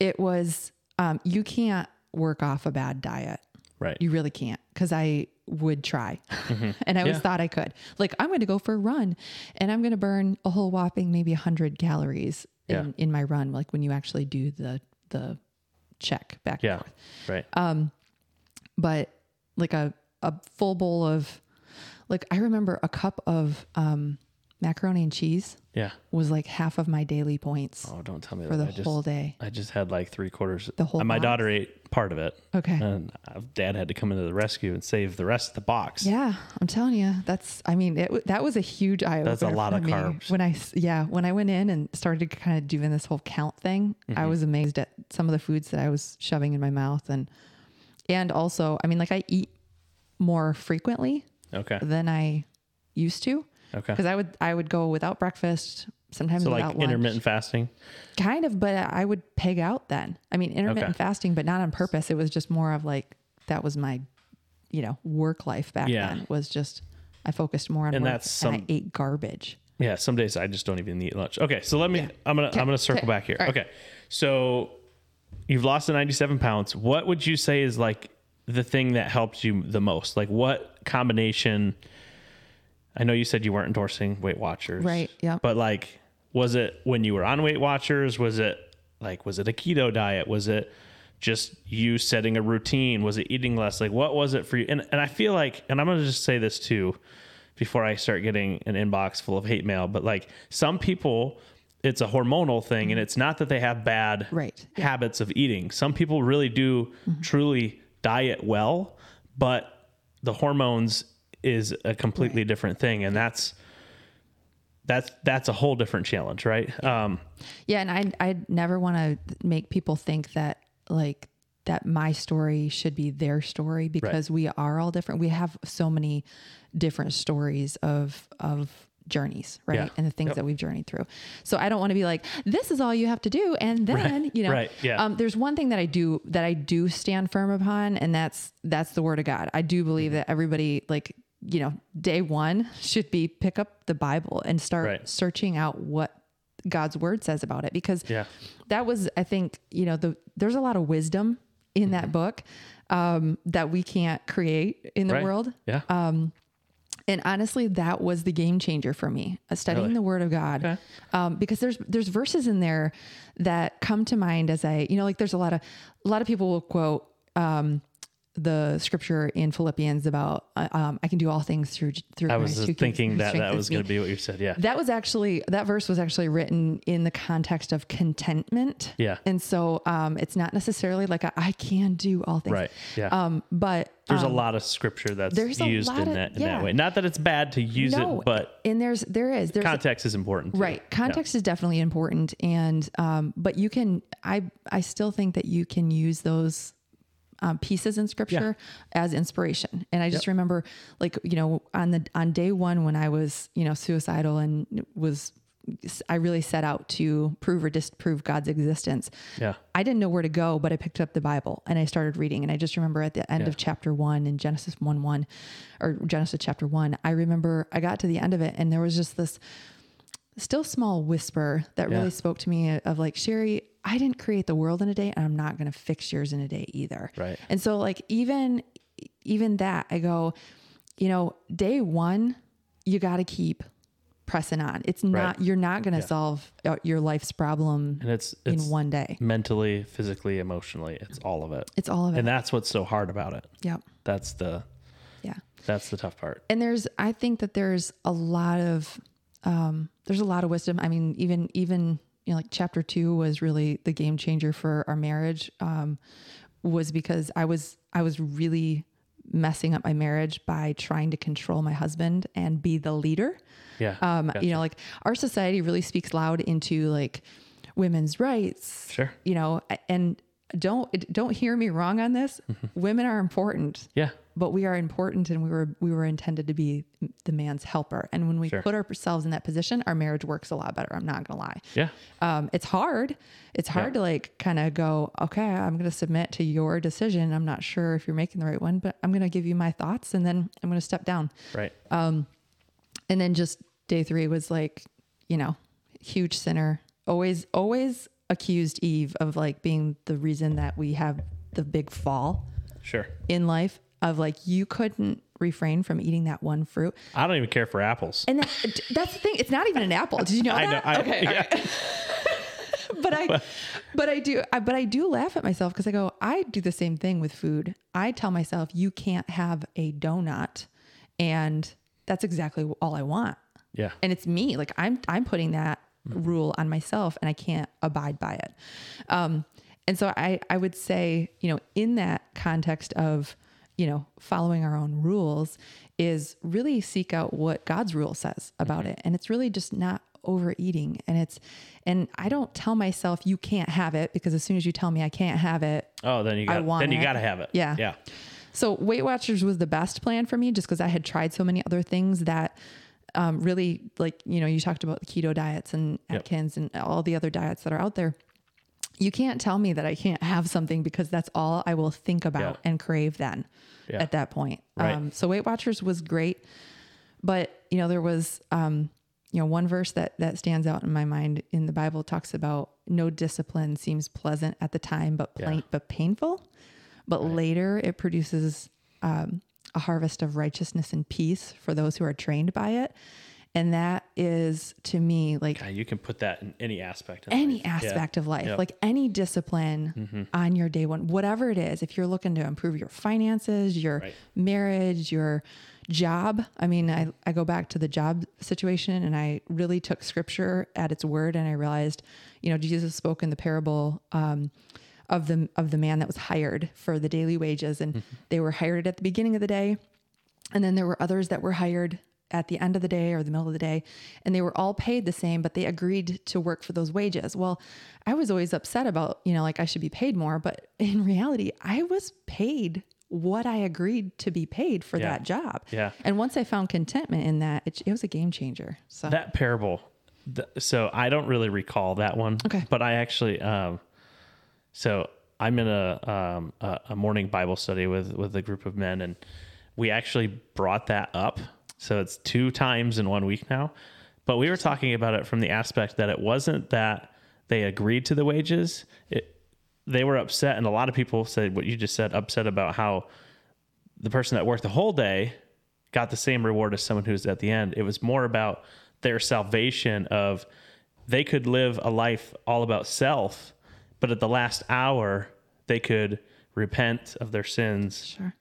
it was um, you can't work off a bad diet. Right. You really can't because I would try, and I always Yeah. thought I could. Like I'm going to go for a run, and I'm going to burn a whole whopping maybe hundred calories in, Yeah. in my run. Like when you actually do the the check back and yeah. forth Right. Um, but like a, a full bowl of like I remember a cup of um, macaroni and cheese yeah. was like half of my daily points Oh, don't tell me for that. the I just, whole day. I just had like three quarters. The whole My box? daughter ate part of it. Okay. And uh, dad had to come into the rescue and save the rest of the box. Yeah, I'm telling you, that's. I mean, it, that was a huge eye. That's a lot of me. carbs. i yeah, when I went in and started kind of doing this whole count thing, Mm-hmm. I was amazed at some of the foods that I was shoving in my mouth, and and also, I mean, like I eat more frequently Okay. than I used to. Okay. because I would I would go without breakfast, sometimes So without like lunch. intermittent fasting. kind of, but I would peg out then. I mean, intermittent Okay. fasting, but not on purpose. It was just more of like that was my, you know, work life back Yeah. then. Was just I focused more on And work that's and I ate garbage. Yeah, some days I just don't even eat lunch. Okay, so let me. Yeah. I'm gonna. Okay, I'm gonna circle okay, back here. right. Okay, so you've lost the 97 pounds. What would you say is like the thing that helped you the most? Like what combination? I know you said you weren't endorsing Weight Watchers, Right, yeah. But like, was it when you were on Weight Watchers? Was it like was it a keto diet? Was it just you setting a routine? Was it eating less? Like what was it for you? And and I feel like, and I'm gonna just say this too before I start getting an inbox full of hate mail, but like some people it's a hormonal thing and it's not that they have bad Right. habits of eating. Some people really do mm-hmm. truly diet well, but the hormones is a completely different thing and that's that's that's a whole different challenge, right? Um Yeah, and I I never want to make people think that like that my story should be their story because we are all different. We have so many different stories of of journeys, right? Yeah. And the things Yep. that we've journeyed through. So I don't want to be like this is all you have to do and then, you know. Right, yeah. Um there's one thing that I do that I do stand firm upon and that's that's the word of God. I do believe Mm-hmm. that everybody like you know, day one should be pick up the Bible and start Right. searching out what God's word says about it because Yeah. that was I think you know the there's a lot of wisdom in that book um, that we can't create in the Right. world Yeah. and honestly that was the game changer for me uh, studying Really? the word of God Okay. um, because there's there's verses in there that come to mind as I you know like there's a lot of a lot of people will quote um, the scripture in Philippians about uh, um, I can do all things through through I was can- thinking that that was going to be what you said. Yeah. That was actually that verse was actually written in the context of contentment. Yeah. And so um, it's not necessarily like a, I can do all things. Right. Yeah. Um, but There's a lot of scripture that's used in of- that in yeah. that way. Not that it's bad to use no, it, but and there's there is there's context is important. too. right context is definitely important and um, but you can I I still think that you can use those um, pieces in scripture as inspiration. And I just remember like, you know, on the, on day one, when I was, you know, suicidal and was, I really set out to prove or disprove God's existence. Yeah. I didn't know where to go, but I picked up the Bible and I started reading. And I just remember at the end Yeah. of chapter one in Genesis 1 1 or Genesis chapter one, I remember I got to the end of it and there was just this still small whisper that Yeah. really spoke to me of like, Sherri, I didn't create the world in a day and I'm not going to fix yours in a day either. Right. And so like even, even that I go, you know, day one, you got to keep pressing on. It's not, you're not going to solve uh, your life's problem And it's in one day. mentally, physically, emotionally. It's all of it. It's all of it. And that's what's so hard about it. Yep. That's the Yeah. that's the tough part. and there's i think that there's a lot of um there's a lot of wisdom i mean even even you know like chapter two was really the game changer for our marriage um was because i was i was really messing up my marriage by trying to control my husband and be the leader Yeah. um Gotcha. you know like our society really speaks loud into like women's rights Sure. you know and don't don't hear me wrong on this. Women are important. Yeah. but we are important and we were we were intended to be the man's helper. And when we Sure. put ourselves in that position our marriage works a lot better. I'm not gonna lie. Yeah. um, it's hard. It's hard to like kind of go okay i'm gonna submit to your decision. I'm not sure if you're making the right one but i'm gonna give you my thoughts and then i'm gonna step down. Right. Um and then just day three was like you know huge sinner. Always always accused eve of like being the reason that we have the big fall sure. in life of like you couldn't refrain from eating that one fruit. I don't even care for apples. And that, that's the thing. It's not even an apple. Did you know I that? know. I, okay. yeah. right. But I, but I do, I, but I do laugh at myself because I go, I do the same thing with food. I tell myself you can't have a donut, and that's exactly all I want. Yeah. And it's me. Like I'm, I'm putting that rule on myself, and I can't abide by it. Um, and so I, I would say, you know, in that context of, you know, following our own rules is really seek out what God's rule says about it. And it's really just not overeating. And it's, and I don't tell myself you can't have it because as soon as you tell me I can't have it, Oh, then you got want then you got to have it. Yeah. Yeah. so Weight Watchers was the best plan for me just because I had tried so many other things that um, really, like, you know, you talked about the keto diets and Yep. Atkins and all the other diets that are out there. You can't tell me that I can't have something because that's all I will think about Yeah. and crave then Yeah. at that point. Right. Um, so Weight Watchers was great. But, you know, there was, um, you know, one verse that, that stands out in my mind in the Bible talks about no discipline seems pleasant at the time, but plain, Yeah. but painful. But later it produces um, a harvest of righteousness and peace for those who are trained by it. And that is to me like God, you can put that in any aspect. Of any life. Yeah. aspect of life, Yep. like any discipline Mm-hmm. on your day one, whatever it is, if you're looking to improve your finances, your Right. marriage, your job. I mean, I, I go back to the job situation and I really took scripture at its word and I realized, you know, Jesus spoke in the parable um, of the of the man that was hired for the daily wages and Mm-hmm. they were hired at the beginning of the day and then there were others that were hired at the end of the day or the middle of the day, and they were all paid the same, but they agreed to work for those wages. Well, I was always upset about, you know, like I should be paid more, but in reality, I was paid what I agreed to be paid for Yeah. that job. Yeah. And once I found contentment in that, it, it was a game changer. So that parable th- so i don't really recall that one Okay. but i actually um so i'm in a um a, a morning bible study with with a group of men and we actually brought that up. So it's two times in one week now. But we were talking about it from the aspect that it wasn't that they agreed to the wages. It they were upset and a lot of people said what you just said upset about how the person that worked the whole day got the same reward as someone who's at the end. It was more about their salvation of they could live a life all about self, but at the last hour they could repent of their sins sure.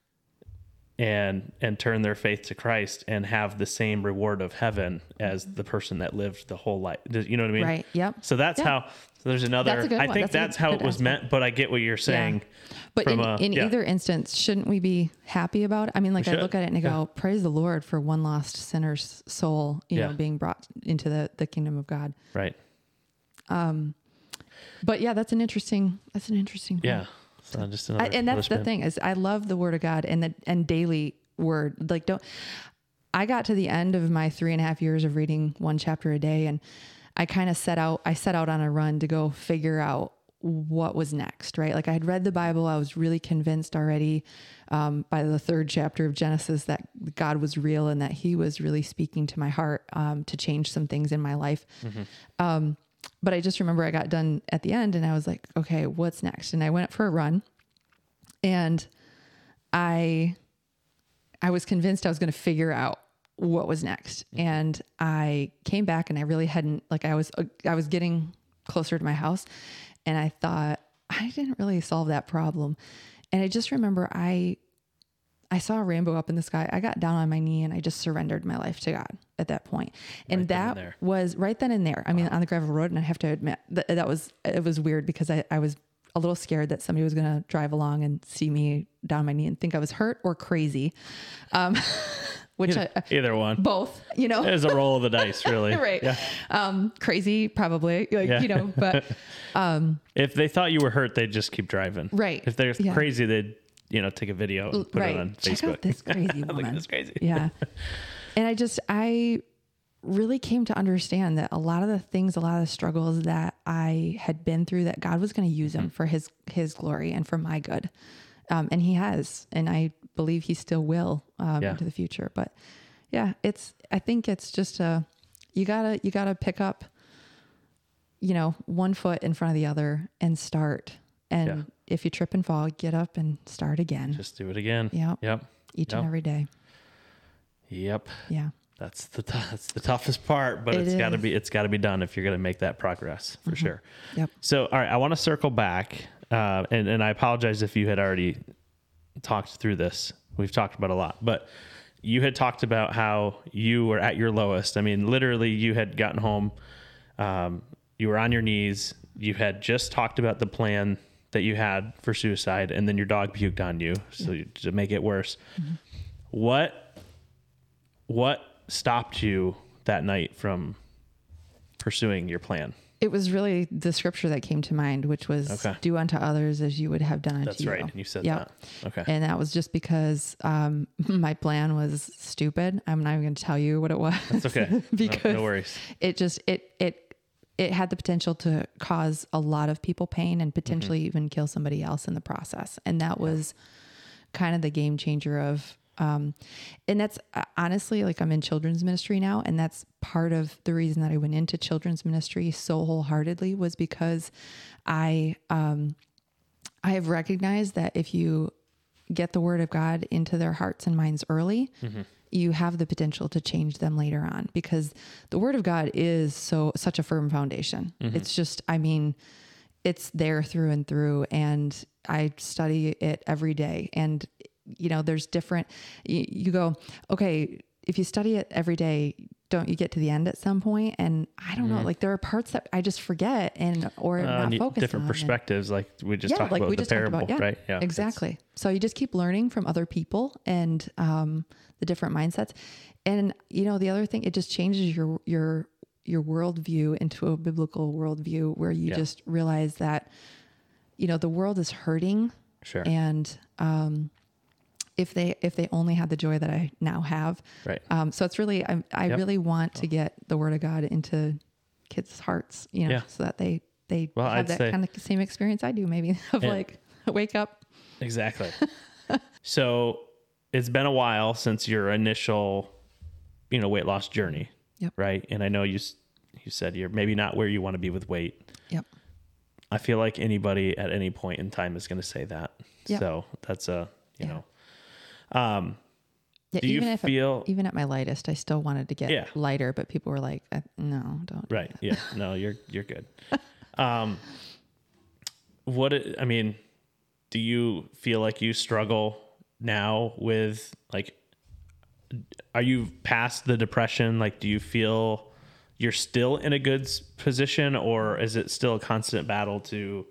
and and turn their faith to Christ and have the same reward of heaven as mm-hmm. the person that lived the whole life. You know what I mean? Right. Yep. So that's Yeah. how so there's another That's a good I one. think That's that's, good- how it was meant, but I get what you're saying. Yeah. But in, a- in yeah. either instance, shouldn't we be happy about it? I mean, like I look at it and I go, praise the Lord for one lost sinner's soul, you Yeah. know, being brought into the, the kingdom of God. Right. Um, But yeah, that's an interesting, that's an interesting. point. Yeah. So just I, another and that's the thing is I love the word of God and the, and daily word. Like don't, I got to the end of my three and a half years of reading one chapter a day and I kind of set out, I set out on a run to go figure out what was next, right? Like I had read the Bible. I was really convinced already um, by the third chapter of Genesis that God was real and that he was really speaking to my heart um, to change some things in my life. Um, but I just remember I got done at the end and I was like, okay, what's next? And I went for a run and I I was convinced I was going to figure out what was next. Mm-hmm. And I came back and I really hadn't like I was uh, I was getting closer to my house and I thought I didn't really solve that problem. And I just remember I I saw a rainbow up in the sky. I got down on my knee and I just surrendered my life to God at that point. And Right then and that was right then and there. I mean, on the gravel road. And I have to admit that that was, it was weird because I, I was a little scared that somebody was going to drive along and see me down my knee and think I was hurt or crazy. Um, which I, Either one. both, you know, It's a roll of the dice, really. right. Yeah. Um, crazy probably, like, Yeah. you know, but If they thought you were hurt, they'd just keep driving. Right. If they're Yeah. crazy, they'd you know take a video and put right. it on Check Facebook. out this crazy Look woman. at this crazy. yeah. And I just, I really came to understand that a lot of the things, a lot of the struggles that I had been through, that God was going to use them Mm-hmm. for His His glory and for my good, um, and He has, and I believe He still will um, Yeah. into the future. But yeah, it's. I think it's just a. You gotta you gotta pick up. You know, one foot in front of the other and start. And Yeah. If you trip and fall, get up and start again. Just do it again. Yep. Yep. each and every day. Yep. Yeah. That's the t- that's the toughest part, but It it's got to be it's got to be done if you're going to make that progress for sure. Yep. So, all right, I want to circle back, uh, and and I apologize if you had already talked through this. We've talked about a lot, but you had talked about how you were at your lowest. I mean, literally, you had gotten home, um, you were on your knees, you had just talked about the plan that you had for suicide, and then your dog puked on you, so you, to make it worse. What what stopped you that night from pursuing your plan? It was really the scripture that came to mind, which was Okay. do unto others as you would have done unto That's you. right. You said Yep. that. Okay. And that was just because um, my plan was stupid. I'm not even going to tell you what it was. That's okay. No- no, worries. it just it it it had the potential to cause a lot of people pain and potentially Mm-hmm. even kill somebody else in the process. And that was kind of the game changer of um and that's uh, honestly like I'm in children's ministry now and that's part of the reason that I went into children's ministry so wholeheartedly was because I um I have recognized that if you get the word of God into their hearts and minds early, mm-hmm. you have the potential to change them later on because the word of God is so such a firm foundation. Mm-hmm. It's just, I mean, it's there through and through and I study it every day. And you know there's different you, you go okay if you study it every day don't you get to the end at some point? and I don't know like there are parts that I just forget and or Uh, not ne- focused different on and- perspectives, like we just talked about the parable, yeah, right? Yeah, exactly. So you just keep learning from other people and um, the different mindsets, and you know the other thing, it just changes your your your worldview into a biblical worldview where you Yeah. just realize that you know the world is hurting, Sure. and um, if they if they only had the joy that I now have, Right. Um, so it's really I I Yep. really want to get the word of God into kids' hearts, you know, Yeah. so that they they Well, have I'd that say- kind of same experience I do, maybe of like wake up. Exactly. so it's been a while since your initial, you know, weight loss journey. Yep. Right. And I know you you said you're maybe not where you want to be with weight. Yep. I feel like anybody at any point in time is going to say that. Yep. So that's a you Yeah. know. Um. Yeah, Do you even if feel- even at my lightest, I still wanted to get Yeah. lighter, but people were like, "Uh, "No, don't." do Right. Yeah. No, you're you're good. Um. What it, I mean, do you feel like you struggle now with like? Are you past the depression? Like, do you feel you're still in a good position, or is it still a constant battle to,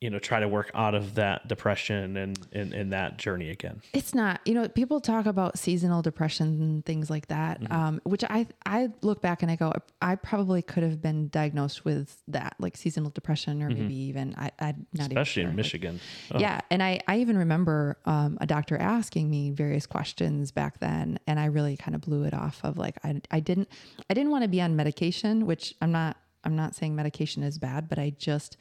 you know, try to work out of that depression and in in that journey again? It's not, you know, people talk about seasonal depression and things like that, Mm-hmm. um, which I I look back and I go, I probably could have been diagnosed with that, like seasonal depression, or maybe even I, I'm not Mm-hmm. Especially in sure. Like, Michigan. Oh, Yeah, and I I even remember um, a doctor asking me various questions back then, and I really kind of blew it off of like I I didn't I didn't want to be on medication, which I'm not I'm not saying medication is bad, but I just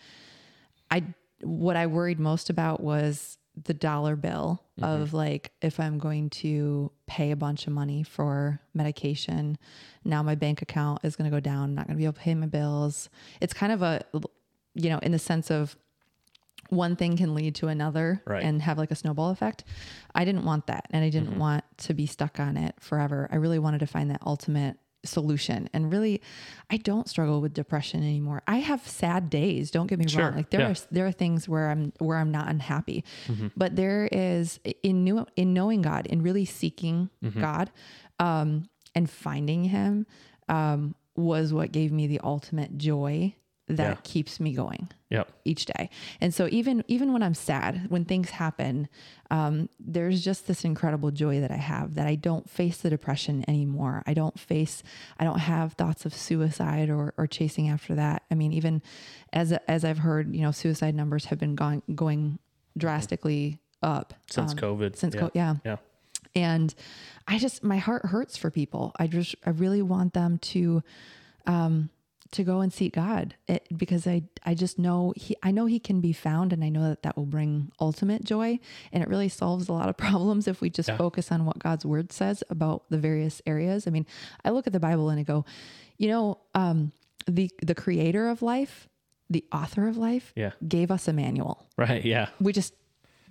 I what I worried most about was the dollar bill mm-hmm. of like if I'm going to pay a bunch of money for medication, now my bank account is going to go down. I'm not going to be able to pay my bills. It's kind of a you know in the sense of one thing can lead to another Right. and have like a snowball effect. I didn't want that and I didn't mm-hmm. want to be stuck on it forever. I really wanted to find that ultimate solution. And really I don't struggle with depression anymore. I have sad days, don't get me Sure, wrong. Like there yeah. are there are things where I'm where I'm not unhappy. But there is in new in knowing God, in really seeking God, um, and finding him um was what gave me the ultimate joy that Yeah. keeps me going Yep. each day. And so even even when I'm sad, when things happen, um, there's just this incredible joy that I have that I don't face the depression anymore. I don't face, I don't have thoughts of suicide or or chasing after that. I mean, even as as I've heard, you know, suicide numbers have been going going drastically up Since um, COVID. Since yeah. co- yeah. Yeah. And I just my heart hurts for people. I just I really want them to um to go and seek God it, because I I just know he I know he can be found and I know that that will bring ultimate joy and it really solves a lot of problems if we just Yeah. focus on what God's word says about the various areas. I mean, I look at the Bible and I go, you know, um the the creator of life, the author of life Yeah. gave us a manual Right. Yeah. we just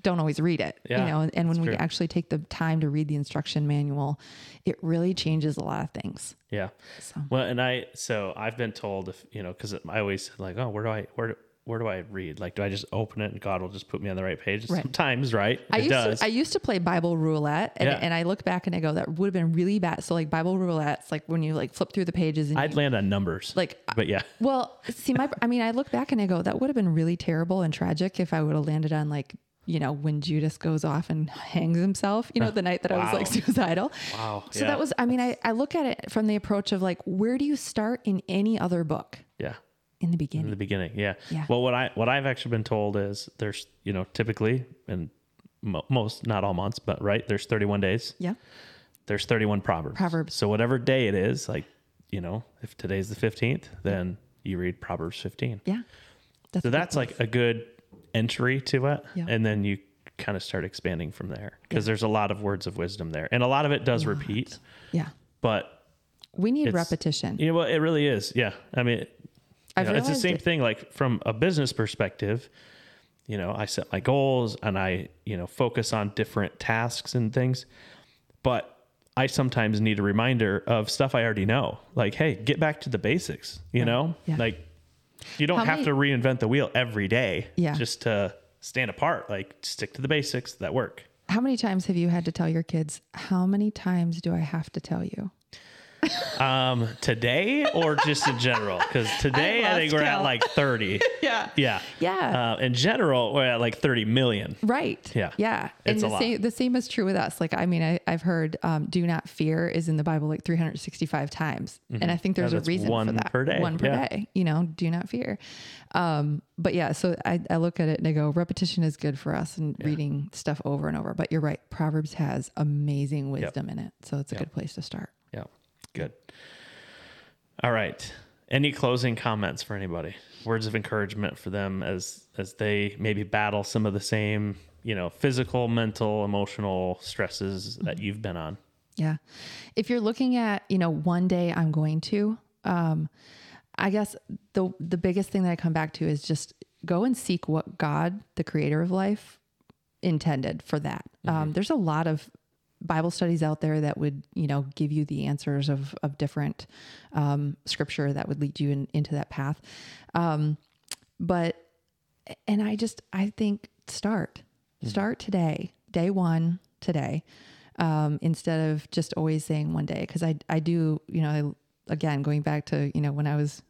don't always read it, Yeah, you know, and, and when we true. actually take the time to read the instruction manual, it really changes a lot of things. Yeah. So Well, and I so I've been told if you know because I always like oh where do I where do, where do I read like do I just open it and God will just put me on the right page Right. sometimes right I it used does to I used to play Bible roulette and, Yeah. and I look back and I go, that would have been really bad. So like Bible roulette's like when you like flip through the pages and I'd you- land on numbers like but yeah Well, see, my, I mean, I look back and I go, that would have been really terrible and tragic if I would have landed on like, you know, when Judas goes off and hangs himself, you know, the night that I was like suicidal. wow So yeah. that was, I mean, I, I look at it from the approach of like, where do you start in any other book? yeah In the beginning. in the beginning yeah Yeah. well what I what I've actually been told is there's you know typically and mo- most not all months but right there's 31 days yeah. there's 31 proverbs Proverbs. so whatever day it is like you know if today's the 15th then you read Proverbs 15 Yeah. That's So that's like a good entry to it. Yeah. And then you kind of start expanding from there because there's a lot of words of wisdom there. And a lot of it does repeat, Yeah. but We need repetition. you know what? It really is. Yeah. I mean, know, it's the same it- thing. Like from a business perspective, you know, I set my goals and I, you know, focus on different tasks and things. But I sometimes need a reminder of stuff I already know. Like, hey, get back to the basics, you know? Yeah. Like you don't How have many- to reinvent the wheel every day Yeah. just to stand apart. Like stick to the basics that work. How many times have you had to tell your kids, how many times do I have to tell you? Um, today or just in general? Because today I, lost think we're at like 30. Yeah. Yeah. Yeah. Uh, in general, we're at like 30 million. Right. Yeah. Yeah. It's and a the lot. same the same is true with us. Like I mean, I, I've heard um, "do not fear" is in the Bible like 365 times, and I think there's Yeah, a reason one for that. per day. One per Yeah. day. You know, do not fear. Um, but yeah, so I, I look at it and I go, repetition is good for us and reading stuff over and over. But you're right, Proverbs has amazing wisdom in it, so it's a good place to start. Good. All right. Any closing comments for anybody? Words of encouragement for them as as they maybe battle some of the same, you know, physical, mental, emotional stresses that you've been on. Yeah. If you're looking at, you know, one day I'm going to, um, I guess the the biggest thing that I come back to is just go and seek what God, the creator of life, intended for that. Um, there's a lot of Bible studies out there that would, you know, give you the answers of of different um, scripture that would lead you in, into that path. Um, but and I just I think start start today, day one today, um, instead of just always saying one day because I I do you know I, again going back to you know when I was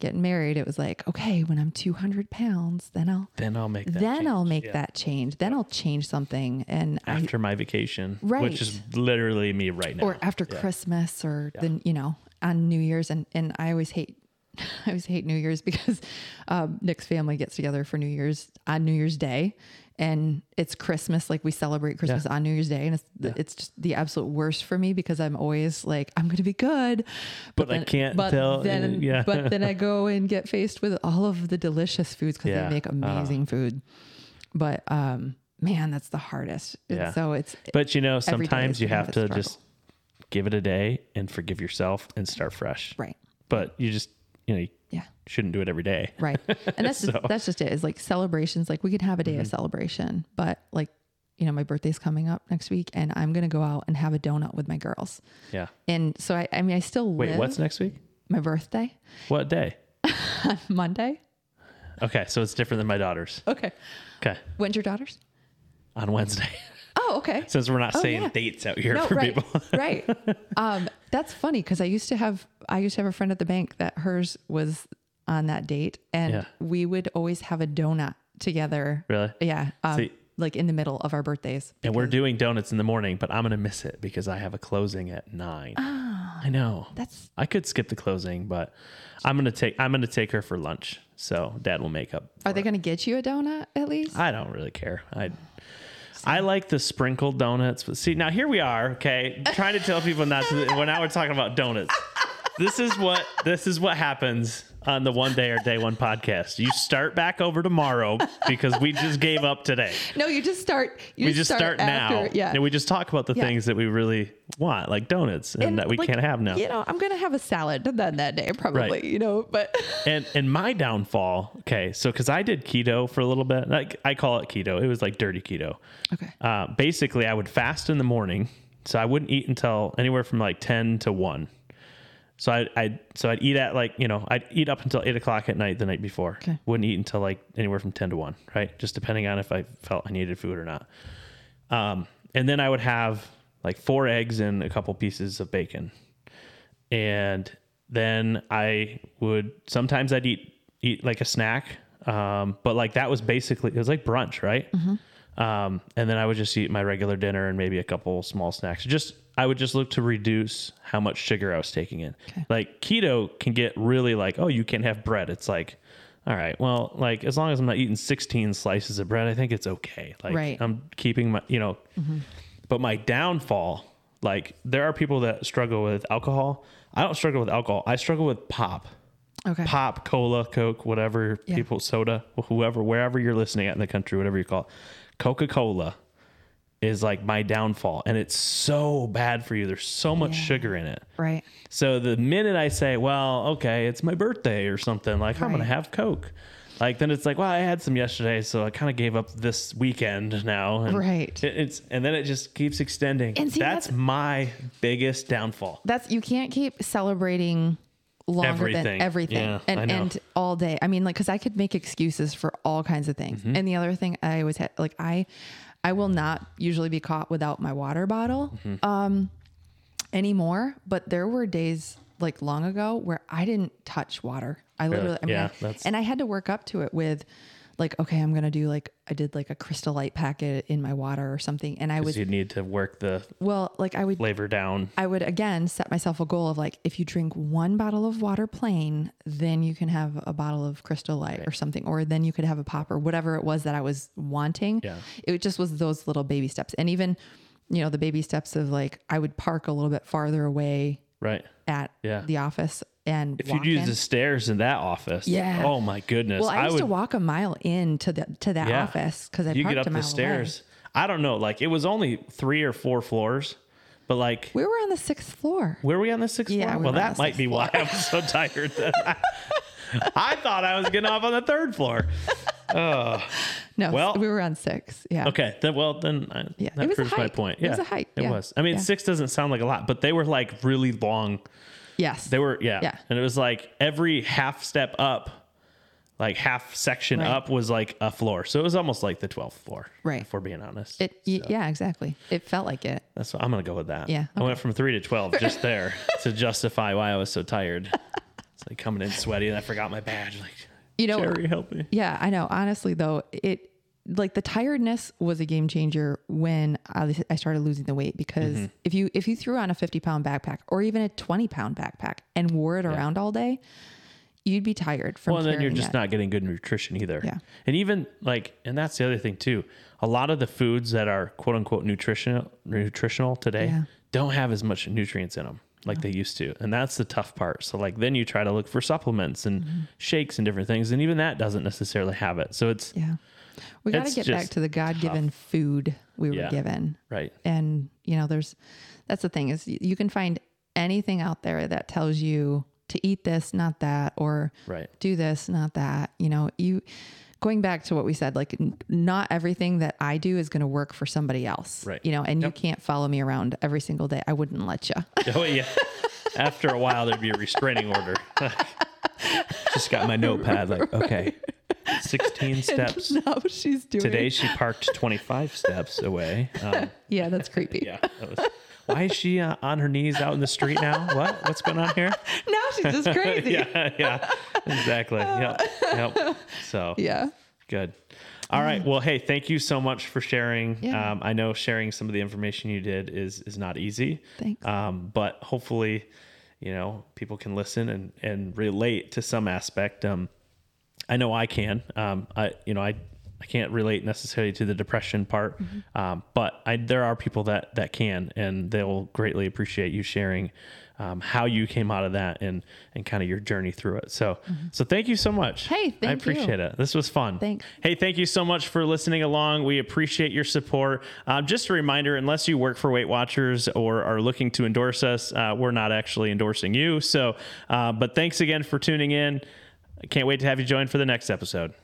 getting married it was like okay when I'm 200 pounds then I'll Then I'll make that then change. I'll make Yeah. that change then I'll change something and I, after my vacation, Right. which is literally me right now. or after Christmas or then you know on New Year's and and I always hate I always hate New Year's because um, Nick's family gets together for New Year's on New Year's Day and it's Christmas like we celebrate Christmas on New Year's Day and it's it's just the absolute worst for me because I'm always like I'm going to be good But I can't but tell- then yeah. but then I go and get faced with all of the delicious foods because Yeah. they make amazing food but um man that's the hardest And Yeah. so it's But you know, sometimes you have to struggle. just give it a day and forgive yourself and start fresh. right But you just, you know, you yeah shouldn't do it every day. Right. And that's just, So- Mm-hmm. that's just it. Is like celebrations. Like we could have a day of celebration, but like you know, my birthday's coming up next week, and I'm gonna go out and have a donut with my girls. Yeah. And so I, I mean, I still Wait, live what's next week? my birthday What day? Monday. Okay, so it's different than my daughter's. Okay. Okay, When's your daughter's? on Wednesday. Oh, okay. Since we're not Oh, saying yeah. dates out here No, for right, people. right. Um, that's funny because I used to have I used to have a friend at the bank that hers was on that date, and Yeah. we would always have a donut together. Really? Yeah. Um, See- like in the middle of our birthdays. And we're doing donuts in the morning, but I'm gonna miss it because I have a closing at nine. I know. That's I could skip the closing, but I'm gonna take I'm gonna take her for lunch. So dad will make up. Are they going to get you a donut at least? I don't really care. I I like the sprinkled donuts, but see now here we are, okay, trying to tell people not to. Well, now we're talking about donuts. This is what this is what happens on the one day or day one podcast. You start back over tomorrow because we just gave up today. no, you just start. You we just start, now, after- Yeah. and we just talk about the Yeah. things that we really want, like donuts, and, that we like, can't have now. You know, I'm going to have a salad then that day, probably. Right. You know, but and and my downfall okay so because i did keto for a little bit like i call it keto it was like dirty keto okay. uh, basically i would fast in the morning so i wouldn't eat until anywhere from like 10 to 1 so I, I'd so I'd eat at like you know I'd eat up until eight o'clock at night the night before. Okay. Wouldn't eat until like anywhere from ten to one, right? Just depending on if I felt I needed food or not. Um, and then I would have like four eggs and a couple pieces of bacon, and then I would sometimes I'd eat eat like a snack, um, but like that was basically it was like brunch, right? Um, and then I would just eat my regular dinner and maybe a couple small snacks. Just I would just look to reduce how much sugar I was taking in. Okay. Like keto can get really like, oh, you can't have bread. It's like, all right, well, like as long as I'm not eating 16 slices of bread, I think it's okay. Like Right. I'm keeping my, you know, mm-hmm. but my downfall, like there are people that struggle with alcohol. I don't struggle with alcohol. I struggle with pop Okay. pop, cola, Coke, whatever Yeah. people, soda, whoever, wherever you're listening at in the country, whatever you call it, Coca Cola is like my downfall. And it's so bad for you. There's so much sugar in it. Right. So the minute I say, well, okay, it's my birthday or something, like I'm going to have Coke, like then it's like, well, I had some yesterday, so I kind of gave up this weekend now. And Right. it- it's and then it just keeps extending. And see, that's, that's- my biggest downfall. That's you can't keep celebrating longer Everything. than everything Yeah, and and all day. I mean, like, because I could make excuses for all kinds of things. Mm-hmm. And the other thing I always had, like, I I will not usually be caught without my water bottle Mm-hmm. um, anymore. But there were days like long ago where I didn't touch water. I literally, I mean, Yeah, and I had to work up to it with. Like okay, I'm gonna do like I did like a crystal light packet in my water or something, and I was Because you need to work the well, like I would flavor down. I would again set myself a goal of like if you drink one bottle of water plain, then you can have a bottle of Crystal Light or something, or then you could have a pop or whatever it was that I was wanting. Yeah. It just was those little baby steps, and even you know the baby steps of like I would park a little bit farther away Right. at Yeah. the office and If you'd use in. the stairs in that office, Yeah. Oh my goodness. well, I used would to walk a mile in to the to that Yeah. office because I you parked my car. You get up a mile the stairs. I don't know. Like it was only three or four floors, but like We were on the sixth floor. were we on the sixth Yeah, floor? we well, that might be why I was so tired. Then. I thought I was getting off on the third floor. Oh No, Well- we were on six. Yeah. Okay, then well then I, Yeah, that it proves my point. It was a hike, It yeah. was. I mean, Yeah. six doesn't sound like a lot, but they were like really long. Yes. They were yeah, Yeah. and it was like every half step up, like half section Right. up was like a floor. So it was almost like the twelfth floor. Right. If we're being honest. It. y Yeah. Exactly. It felt like it. That's what I'm gonna go with that. Yeah, I went from three to twelve just there to justify why I was so tired. It's like coming in sweaty and I forgot my badge. Like, You know, Jerry, help me. Yeah, I know. Honestly, though, it like the tiredness was a game changer when I, I started losing the weight because Mm-hmm. if you if you threw on a 50 pound backpack or even a 20 pound backpack and wore it around all day, you'd be tired from. Well, and then you're just that. not getting good nutrition either. Yeah. And even like, and that's the other thing too. A lot of the foods that are quote unquote nutritional nutritional today Yeah. don't have as much nutrients in them like they used to. And that's the tough part. So like then you try to look for supplements and Mm-hmm. shakes and different things and even that doesn't necessarily have it. So it's Yeah, we got to get back to the God given food we were Yeah. given. right. and you know there's that's the thing is you can find anything out there that tells you to eat this not that or Right. do this not that you know you going back to what we said like n- not everything that i do is going to work for somebody else Right. you know and you can't follow me around every single day i wouldn't let you Oh yeah. After a while there'd be a restraining order. Just got my notepad like, okay. 16 steps. no she's doing Today she parked 25 steps away. Um, yeah that's creepy yeah. That was, why is she uh, on her knees out in the street now? What? What's going on here? now she's just crazy yeah, yeah, exactly. Yep, yep. So yeah good. All right. Well, hey, thank you so much for sharing. Yeah. Um, I know sharing some of the information you did is is not easy. Thanks. Um, but hopefully, you know, people can listen and and relate to some aspect. Um, I know I can. Um, I you know I I can't relate necessarily to the depression part, Mm-hmm. um, but I there are people that that can, and they'll greatly appreciate you sharing um, how you came out of that and and kind of your journey through it. So so thank you so much. Mm-hmm. Hey, I thank you. appreciate it. This was fun. Thanks. Hey, thank you so much for listening along. We appreciate your support. Um, just a reminder unless you work for Weight Watchers or are looking to endorse us, uh, we're not actually endorsing you. So, uh, but thanks again for tuning in. I can't wait to have you join for the next episode.